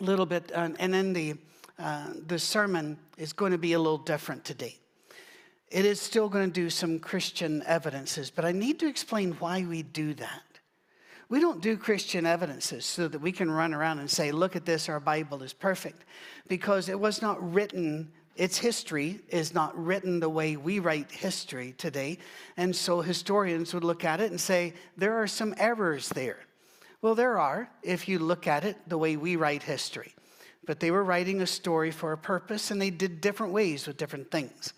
little bit, uh, and then the, uh, the sermon is going to be a little different today. It is still going to do some Christian evidences, but I need to explain why we do that. We don't do Christian evidences so that we can run around and say, look at this, our Bible is perfect, because it was not written, its history is not written the way we write history today. And so historians would look at it and say, there are some errors there. Well, there are if you look at it the way we write history. But they were writing a story for a purpose and they did different ways with different things.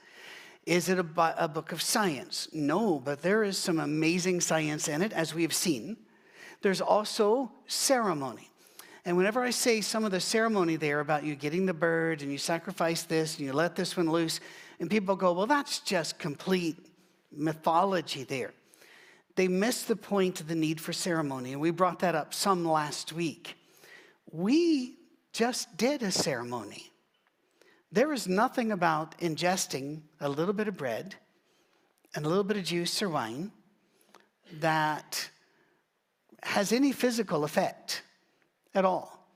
Is it a, a book of science? No, but there is some amazing science in it, as we've seen. There's also ceremony. And whenever I say some of the ceremony there about you getting the bird and you sacrifice this and you let this one loose, and people go, well, that's just complete mythology there. They miss the point of the need for ceremony, and we brought that up some last week. We just did a ceremony. There is nothing about ingesting a little bit of bread and a little bit of juice or wine that has any physical effect at all.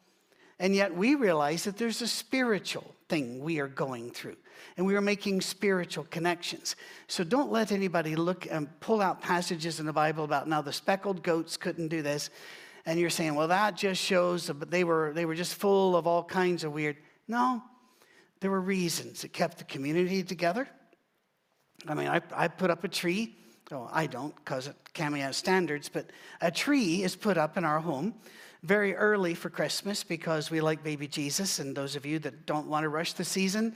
And yet we realize that there's a spiritual thing we are going through, and we are making spiritual connections. So don't let anybody look and pull out passages in the Bible about now the speckled goats couldn't do this, and you're saying, well, that just shows that they were they were just full of all kinds of weird. No, there were reasons. It kept the community together. I mean, I, I put up a tree. Oh, I don't because it Cami has standards, but a tree is put up in our home very early for Christmas because we like baby Jesus. And those of you that don't want to rush the season,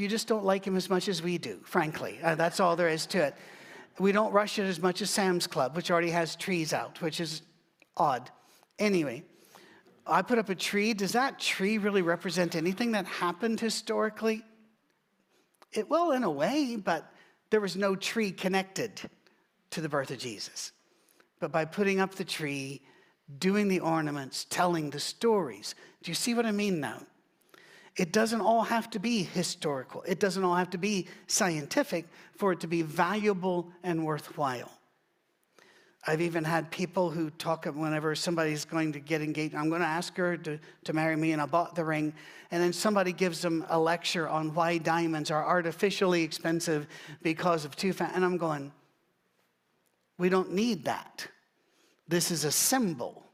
you just don't like him as much as we do, frankly. Uh, that's all there is to it. We don't rush it as much as Sam's Club, which already has trees out, which is odd. Anyway, I put up a tree. Does that tree really represent anything that happened historically? It, well, in a way, but there was no tree connected to the birth of Jesus. But by putting up the tree, doing the ornaments, telling the stories, do you see what I mean now? It doesn't all have to be historical, it doesn't all have to be scientific for it to be valuable and worthwhile. I've even had people who talk whenever somebody's going to get engaged, I'm going to ask her to, to marry me, and I bought the ring. And then somebody gives them a lecture on why diamonds are artificially expensive because of too fat. And I'm going, we don't need that. This is a symbol.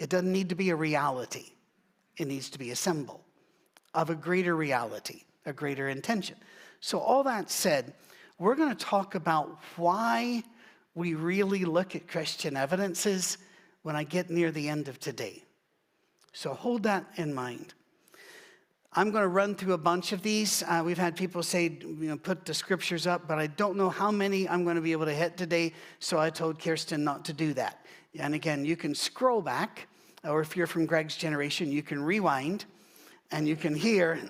It doesn't need to be a reality, it needs to be a symbol of a greater reality, a greater intention. So, all that said, we're going to talk about why we really look at Christian evidences when I get near the end of today. So hold that in mind. I'm going to run through a bunch of these. Uh, we've had people say, you know, put the scriptures up, but I don't know how many I'm going to be able to hit today, so I told Kirsten not to do that. And again, you can scroll back, or if you're from Greg's generation, you can rewind, and you can hear,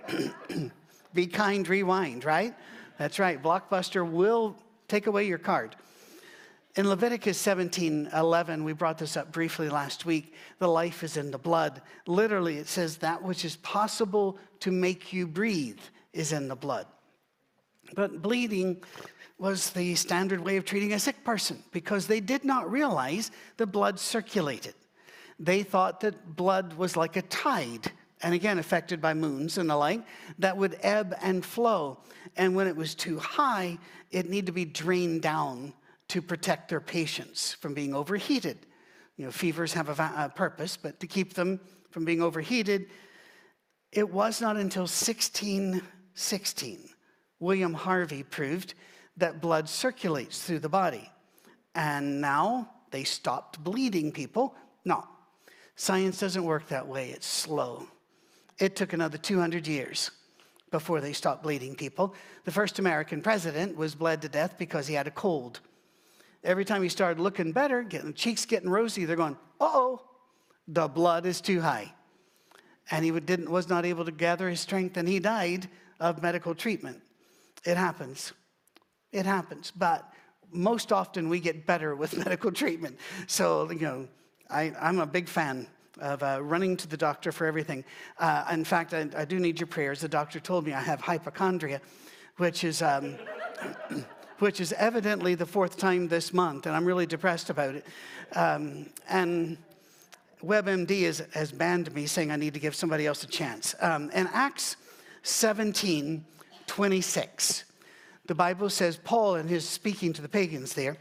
be kind, rewind, right? That's right. Blockbuster will take away your card. In Leviticus 17 11, we brought this up briefly last week. The life is in the blood. Literally, it says that which is possible to make you breathe is in the blood. But bleeding was the standard way of treating a sick person because they did not realize the blood circulated. They thought that blood was like a tide, and again, affected by moons and the like, that would ebb and flow. And when it was too high, it needed to be drained down to protect their patients from being overheated. You know, fevers have a, a purpose, but to keep them from being overheated, it was not until 1616 William Harvey proved that blood circulates through the body. And now they stopped bleeding people. No, science doesn't work that way, it's slow. It took another 200 years before they stopped bleeding people. The first American president was bled to death because he had a cold every time he started looking better, getting cheeks getting rosy, they're going, oh, the blood is too high. And he didn't, was not able to gather his strength, and he died of medical treatment. It happens. It happens. But most often we get better with medical treatment. So, you know, I, am a big fan of uh, running to the doctor for everything. Uh, in fact, I, I, do need your prayers. The doctor told me I have hypochondria, which is. Um, which is evidently the fourth time this month, and I'm really depressed about it. Um, and WebMD has banned me saying I need to give somebody else a chance. Um, in Acts 17 26, the Bible says, Paul, in his speaking to the pagans there,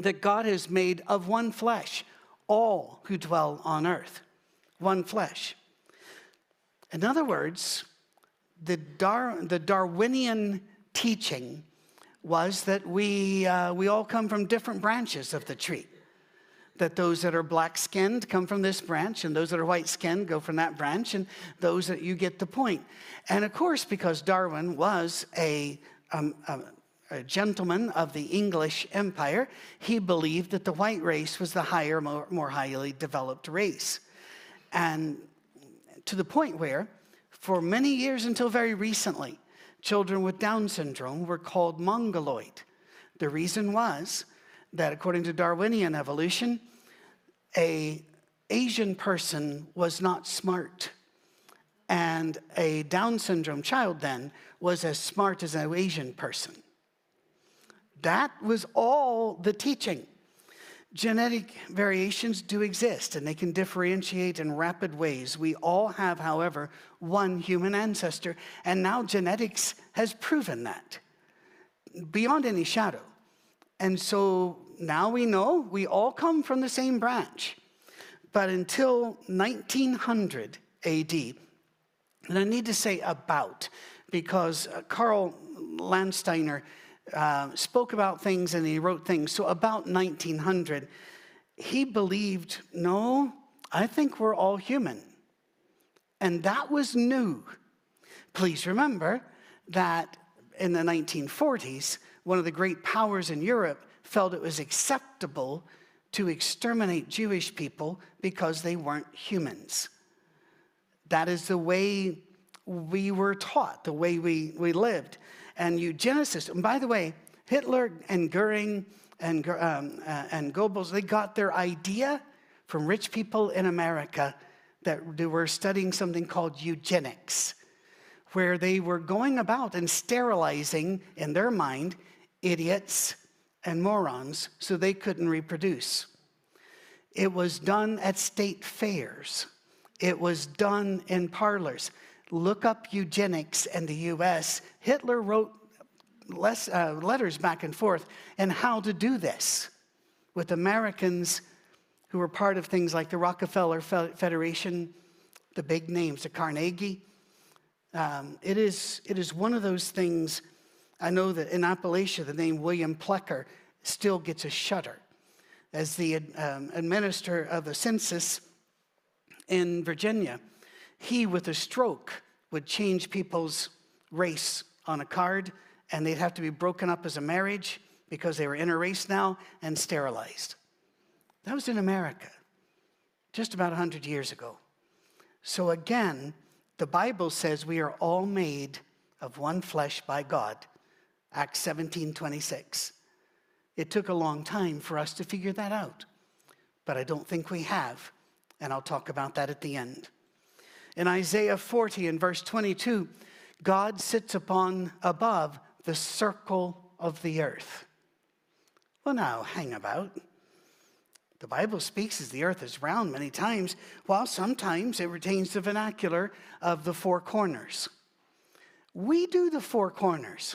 that God has made of one flesh all who dwell on earth. One flesh. In other words, the, Dar- the Darwinian teaching was that we, uh, we all come from different branches of the tree. That those that are black skinned come from this branch, and those that are white skinned go from that branch, and those that you get the point. And of course, because Darwin was a, um, a, gentleman of the English Empire, he believed that the white race was the higher, more, more highly developed race. And to the point where, for many years until very recently, children with Down syndrome were called mongoloid. The reason was that according to Darwinian evolution, a Asian person was not smart. And a Down syndrome child then was as smart as an Asian person. That was all the teaching. Genetic variations do exist and they can differentiate in rapid ways. We all have, however, one human ancestor, and now genetics has proven that beyond any shadow. And so now we know we all come from the same branch. But until 1900 AD, and I need to say about, because uh, Carl Landsteiner uh, spoke about things and he wrote things. So, about 1900, he believed, no, I think we're all human. And that was new. Please remember that in the 1940s, one of the great powers in Europe felt it was acceptable to exterminate Jewish people because they weren't humans. That is the way we were taught, the way we, we lived and eugenicists. And by the way, Hitler and Goering and, um, uh, and Goebbels, they got their idea from rich people in America that they were studying something called eugenics, where they were going about and sterilizing, in their mind, idiots and morons so they couldn't reproduce. It was done at state fairs. It was done in parlors. Look up eugenics in the US. Hitler wrote less, uh, letters back and forth and how to do this with Americans who were part of things like the Rockefeller Federation, the big names, the Carnegie. Um, it, is, it is one of those things. I know that in Appalachia, the name William Plecker still gets a shudder. As the um, administrator of the census in Virginia, he, with a stroke, would change people's race on a card, and they'd have to be broken up as a marriage because they were interrace now and sterilized. That was in America just about 100 years ago. So again, the Bible says we are all made of one flesh by God. Acts 17 26. It took a long time for us to figure that out, but I don't think we have, and I'll talk about that at the end. In Isaiah 40 and verse 22, God sits upon above the circle of the earth. Well, now, hang about. The Bible speaks as the earth is round many times, while sometimes it retains the vernacular of the four corners. We do the four corners.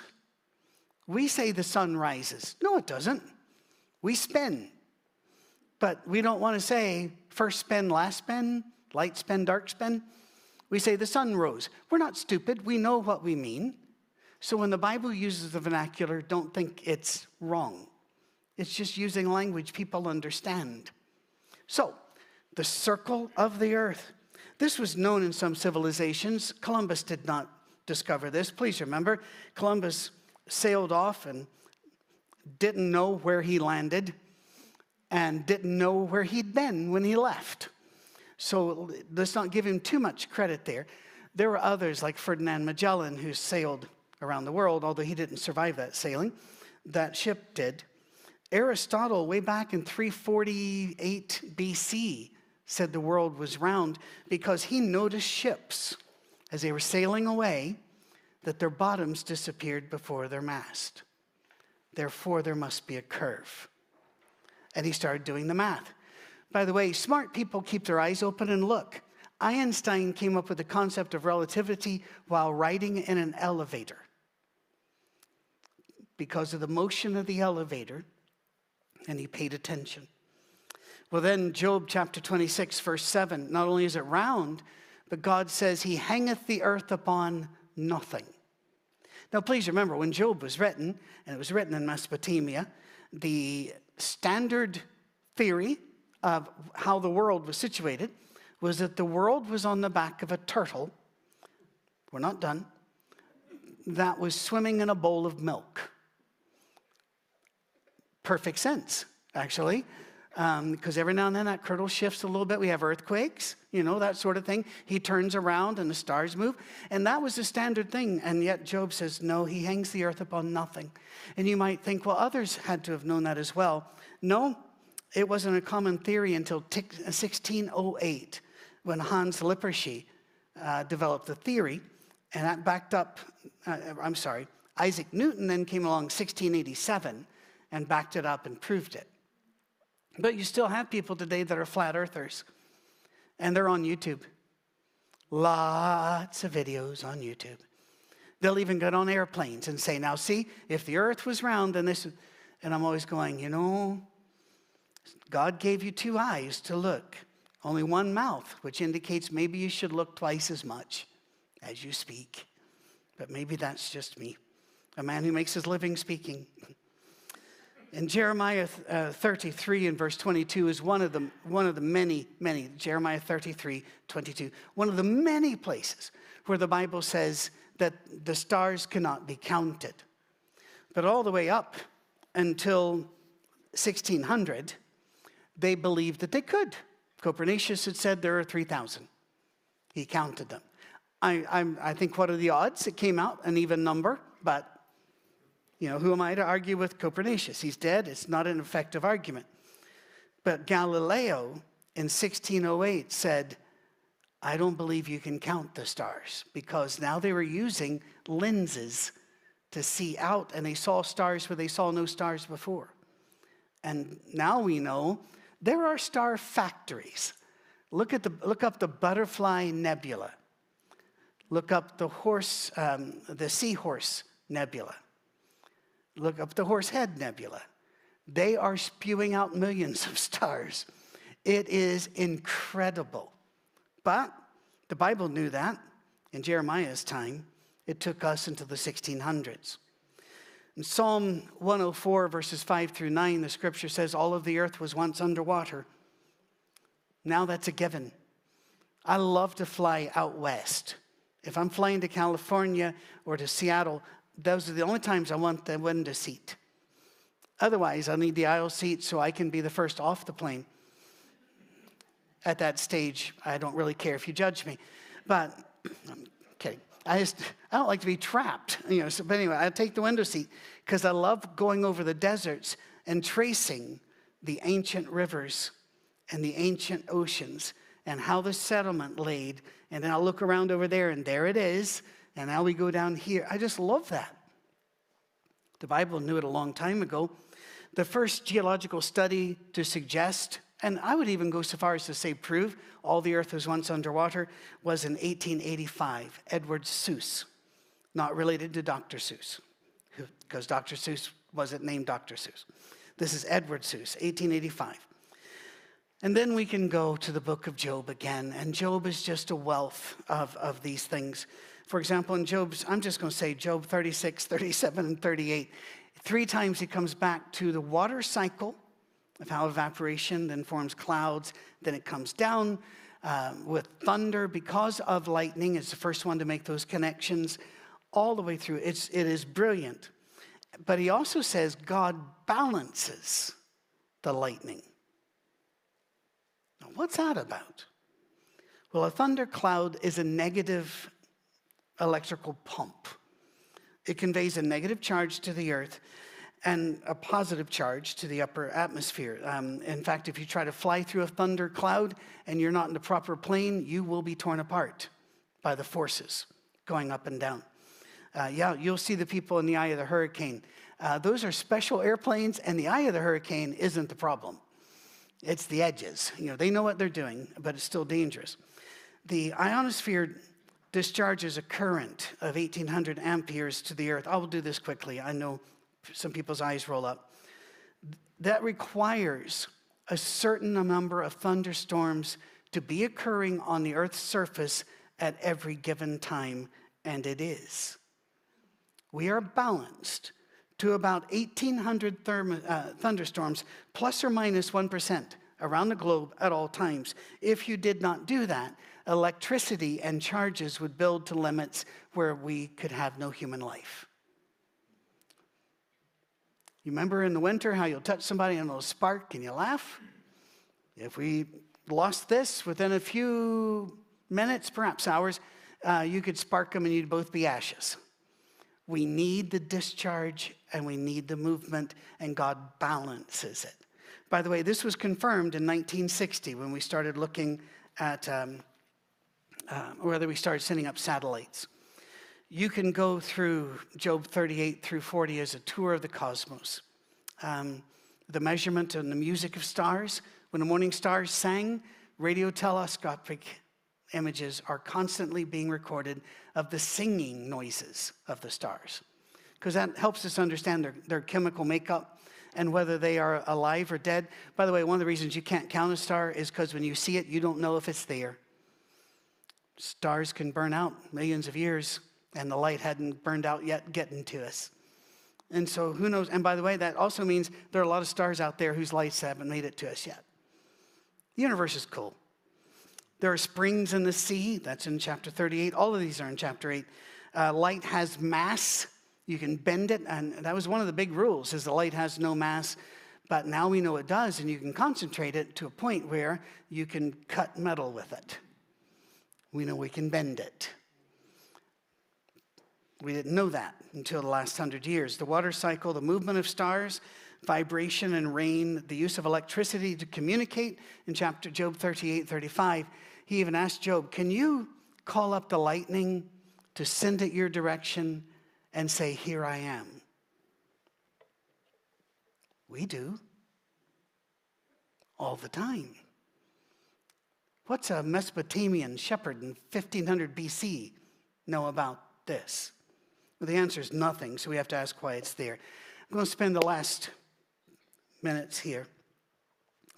We say the sun rises. No, it doesn't. We spin. But we don't want to say first spin, last spin, light spin, dark spin. We say the sun rose. We're not stupid. We know what we mean. So when the Bible uses the vernacular, don't think it's wrong. It's just using language people understand. So, the circle of the earth. This was known in some civilizations. Columbus did not discover this. Please remember, Columbus sailed off and didn't know where he landed and didn't know where he'd been when he left. So let's not give him too much credit there. There were others like Ferdinand Magellan who sailed around the world, although he didn't survive that sailing. That ship did. Aristotle, way back in 348 BC, said the world was round because he noticed ships as they were sailing away that their bottoms disappeared before their mast. Therefore, there must be a curve. And he started doing the math. By the way, smart people keep their eyes open and look. Einstein came up with the concept of relativity while riding in an elevator. Because of the motion of the elevator, and he paid attention. Well, then, Job chapter 26, verse 7, not only is it round, but God says, He hangeth the earth upon nothing. Now, please remember, when Job was written, and it was written in Mesopotamia, the standard theory of how the world was situated was that the world was on the back of a turtle. We're not done. That was swimming in a bowl of milk. Perfect sense, actually because um, every now and then that turtle shifts a little bit. We have earthquakes, you know, that sort of thing. He turns around and the stars move. And that was the standard thing. And yet Job says, no, he hangs the earth upon nothing. And you might think, well, others had to have known that as well. No, it wasn't a common theory until 1608 when Hans Lippershey uh, developed the theory. And that backed up, uh, I'm sorry, Isaac Newton then came along 1687 and backed it up and proved it. But you still have people today that are flat earthers, and they're on YouTube. Lots of videos on YouTube. They'll even get on airplanes and say, Now, see, if the earth was round, then this. And I'm always going, You know, God gave you two eyes to look, only one mouth, which indicates maybe you should look twice as much as you speak. But maybe that's just me, a man who makes his living speaking. And Jeremiah uh, 33 and verse 22 is one of the, one of the many, many, Jeremiah 33, 22, one of the many places where the Bible says that the stars cannot be counted. But all the way up until 1600, they believed that they could. Copernicus had said there are 3,000. He counted them. I, I'm, I think what are the odds? It came out an even number, but you know, who am I to argue with Copernicus? He's dead. It's not an effective argument. But Galileo in 1608 said, I don't believe you can count the stars because now they were using lenses to see out and they saw stars where they saw no stars before. And now we know there are star factories. Look, at the, look up the Butterfly Nebula. Look up the horse, um, the Seahorse Nebula. Look up the Horsehead Nebula. They are spewing out millions of stars. It is incredible. But the Bible knew that in Jeremiah's time. It took us into the 1600s. In Psalm 104, verses 5 through 9, the scripture says, All of the earth was once underwater. Now that's a given. I love to fly out west. If I'm flying to California or to Seattle, those are the only times I want the window seat. Otherwise, I need the aisle seat so I can be the first off the plane. At that stage, I don't really care if you judge me. But I'm kidding. I just I don't like to be trapped, you know. So, but anyway, I take the window seat because I love going over the deserts and tracing the ancient rivers and the ancient oceans and how the settlement laid. And then I'll look around over there, and there it is. And now we go down here. I just love that. The Bible knew it a long time ago. The first geological study to suggest, and I would even go so far as to say prove, all the earth was once underwater, was in 1885. Edward Suess, not related to Dr. Seuss, because Dr. Seuss wasn't named Dr. Seuss. This is Edward Suess, 1885. And then we can go to the book of Job again, and Job is just a wealth of, of these things. For example, in Job's, I'm just going to say Job 36, 37, and 38, three times he comes back to the water cycle of how evaporation then forms clouds, then it comes down uh, with thunder because of lightning. It's the first one to make those connections all the way through. It's, it is brilliant. But he also says God balances the lightning. Now, what's that about? Well, a thundercloud is a negative electrical pump. It conveys a negative charge to the earth and a positive charge to the upper atmosphere. Um, in fact, if you try to fly through a thunder cloud and you're not in the proper plane, you will be torn apart by the forces going up and down. Uh, yeah, you'll see the people in the eye of the hurricane. Uh, those are special airplanes, and the eye of the hurricane isn't the problem. It's the edges. You know, they know what they're doing, but it's still dangerous. The ionosphere discharges a current of 1800 amperes to the earth. I will do this quickly. I know some people's eyes roll up. That requires a certain number of thunderstorms to be occurring on the earth's surface at every given time, and it is. We are balanced to about 1,800 therm- uh, thunderstorms, plus or minus 1 around the globe at all times. If you did not do that, electricity and charges would build to limits where we could have no human life. You remember in the winter how you'll touch somebody and it'll spark and you laugh? If we lost this within a few minutes, perhaps hours, uh, you could spark them and you'd both be ashes. We need the discharge and we need the movement, and God balances it. By the way, this was confirmed in 1960 when we started looking at um, uh, whether we started sending up satellites. You can go through Job 38 through 40 as a tour of the cosmos. Um, the measurement and the music of stars. When the morning stars sang, radio telescopic images are constantly being recorded of the singing noises of the stars, because that helps us understand their, their chemical makeup and whether they are alive or dead. By the way, one of the reasons you can't count a star is because when you see it, you don't know if it's there. Stars can burn out millions of years, and the light hadn't burned out yet getting to us. And so, who knows? And by the way, that also means there are a lot of stars out there whose lights haven't made it to us yet. The universe is cool. There are springs in the sea. That's in chapter 38. All of these are in chapter 8. Uh, light has mass. You can bend it. And that was one of the big rules is the light has no mass. But now we know it does, and you can concentrate it to a point where you can cut metal with it. We know we can bend it. We didn't know that until the last hundred years. The water cycle, the movement of stars, vibration and rain, the use of electricity to communicate in chapter Job 38, 35. He even asked Job, Can you call up the lightning to send it your direction and say, Here I am? We do. All the time. What's a Mesopotamian shepherd in 1500 BC know about this? Well, the answer is nothing, so we have to ask why it's there. I'm going to spend the last minutes here.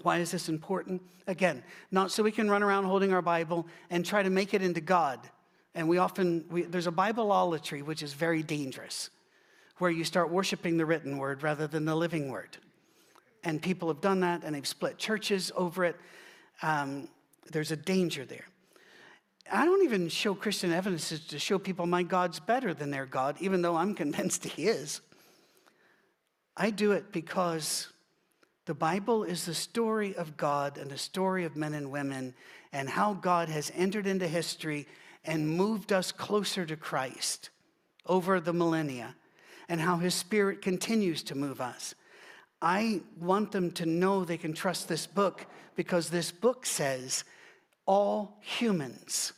Why is this important? Again, not so we can run around holding our Bible and try to make it into God. And we often, we, there's a Bibleolatry, which is very dangerous, where you start worshiping the written word rather than the living word. And people have done that and they've split churches over it. Um, there's a danger there. I don't even show Christian evidences to show people my God's better than their God, even though I'm convinced He is. I do it because the Bible is the story of God and the story of men and women and how God has entered into history and moved us closer to Christ over the millennia and how his spirit continues to move us. I want them to know they can trust this book because this book says all humans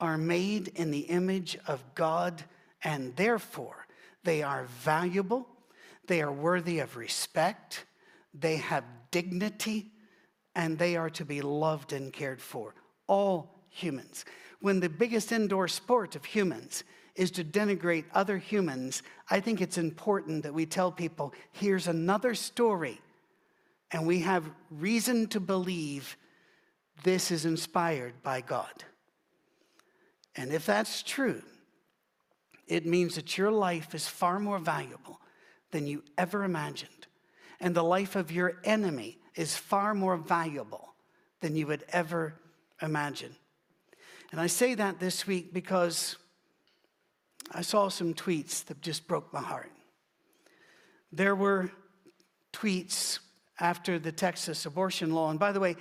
are made in the image of God and therefore they are valuable, they are worthy of respect, they have dignity, and they are to be loved and cared for. All humans. When the biggest indoor sport of humans is to denigrate other humans, I think it's important that we tell people here's another story, and we have reason to believe this is inspired by God. And if that's true, it means that your life is far more valuable than you ever imagined and the life of your enemy is far more valuable than you would ever imagine. And I say that this week because I saw some tweets that just broke my heart. There were tweets after the Texas abortion law. And by the way,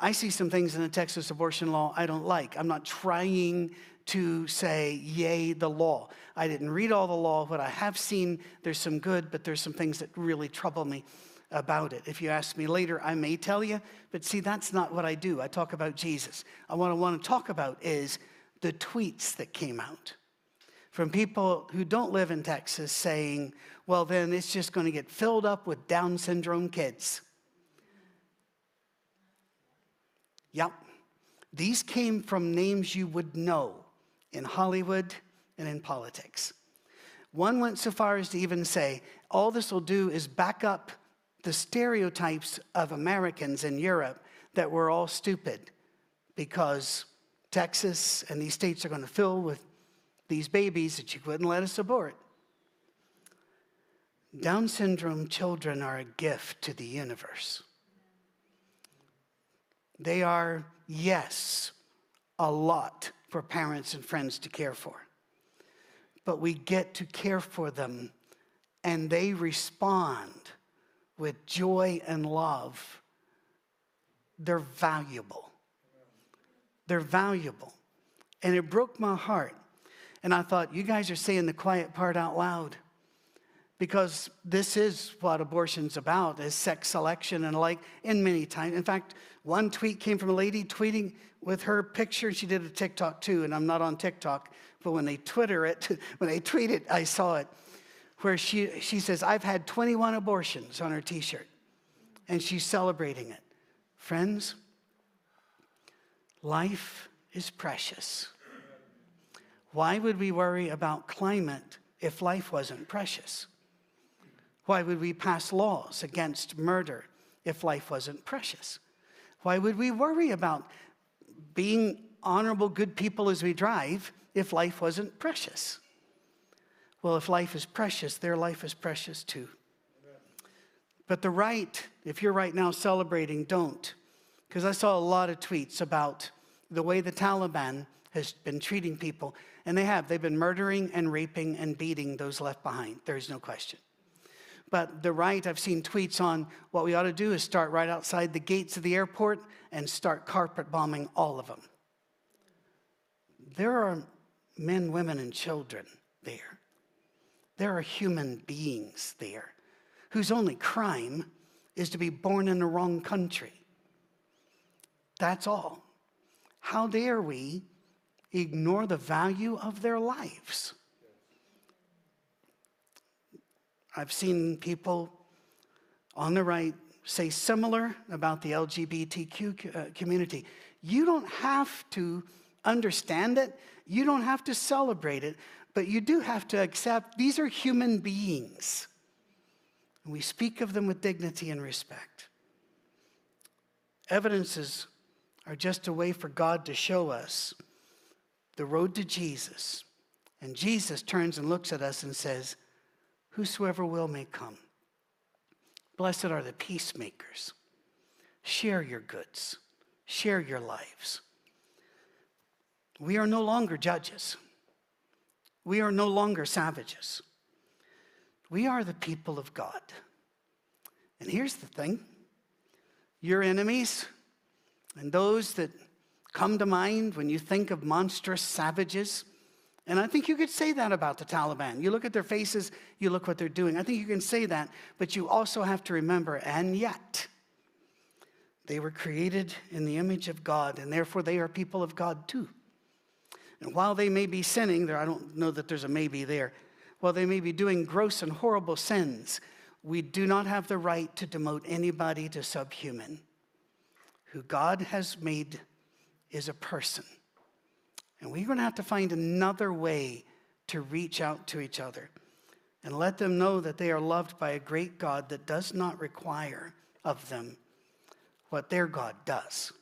I see some things in the Texas abortion law I don't like. I'm not trying to say, yay, the law. I didn't read all the law. What I have seen, there's some good, but there's some things that really trouble me about it. If you ask me later, I may tell you, but see, that's not what I do. I talk about Jesus. And what I want to talk about is the tweets that came out from people who don't live in Texas saying, well, then it's just going to get filled up with Down syndrome kids. Yep. These came from names you would know in Hollywood and in politics. One went so far as to even say, all this will do is back up the stereotypes of Americans in Europe that we're all stupid because Texas and these states are going to fill with these babies that you wouldn't let us abort. Down syndrome children are a gift to the universe. They are, yes, a lot for parents and friends to care for. But we get to care for them, and they respond with joy and love. They're valuable. They're valuable. And it broke my heart. And I thought, you guys are saying the quiet part out loud because this is what abortion's about is sex selection and like in many times in fact one tweet came from a lady tweeting with her picture. She did a tiktok too and i'm not on tiktok but when they twitter it when they tweet it i saw it where she, she says i've had 21 abortions on her t-shirt and she's celebrating it. Friends life is precious. Why would we worry about climate if life wasn't precious? Why would we pass laws against murder if life wasn't precious? Why would we worry about being honorable, good people as we drive if life wasn't precious? Well, if life is precious, their life is precious too. But the right, if you're right now celebrating, don't. Because I saw a lot of tweets about the way the Taliban has been treating people. And they have. They've been murdering and raping and beating those left behind. There's no question. But the right, I've seen tweets on what we ought to do is start right outside the gates of the airport and start carpet bombing all of them. There are men, women, and children there. There are human beings there whose only crime is to be born in the wrong country. That's all. How dare we ignore the value of their lives? I've seen people on the right say similar about the LGBTQ uh, community. You don't have to understand it, you don't have to celebrate it, but you do have to accept these are human beings. And we speak of them with dignity and respect. Evidences are just a way for God to show us the road to Jesus. And Jesus turns and looks at us and says, Whosoever will may come. Blessed are the peacemakers. Share your goods, share your lives. We are no longer judges. We are no longer savages. We are the people of God. And here's the thing your enemies and those that come to mind when you think of monstrous savages and I think you could say that about the Taliban. You look at their faces, you look what they're doing. I think you can say that, but you also have to remember, and yet, they were created in the image of God, and therefore they are people of God too. And while they may be sinning, there, I don't know that there's a maybe there, while they may be doing gross and horrible sins, we do not have the right to demote anybody to subhuman. Who God has made is a person. And we're going to have to find another way to reach out to each other and let them know that they are loved by a great God that does not require of them what their God does.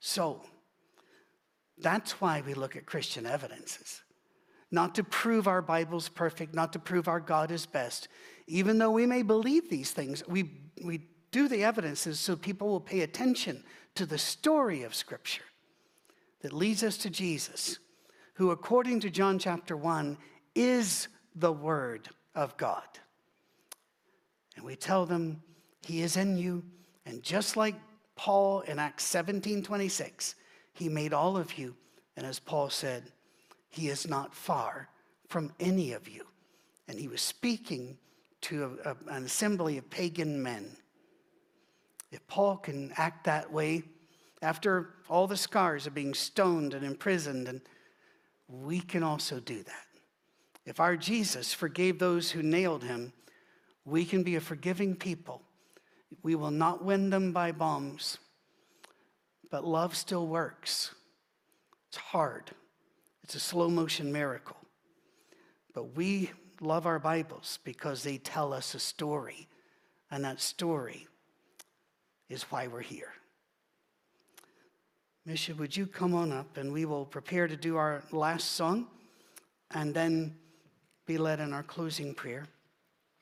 So, that's why we look at Christian evidences. Not to prove our Bible's perfect, not to prove our God is best. Even though we may believe these things, we, we do the evidences so people will pay attention to the story of Scripture that leads us to Jesus, who, according to John chapter 1, is the Word of God. And we tell them, He is in you. And just like Paul in Acts 17 26, He made all of you. And as Paul said, He is not far from any of you. And he was speaking to a, a, an assembly of pagan men. If Paul can act that way, after all the scars of being stoned and imprisoned, and we can also do that. If our Jesus forgave those who nailed him, we can be a forgiving people. We will not win them by bombs, but love still works. It's hard, it's a slow motion miracle. But we love our Bibles because they tell us a story, and that story is why we're here. Misha, would you come on up and we will prepare to do our last song and then be led in our closing prayer.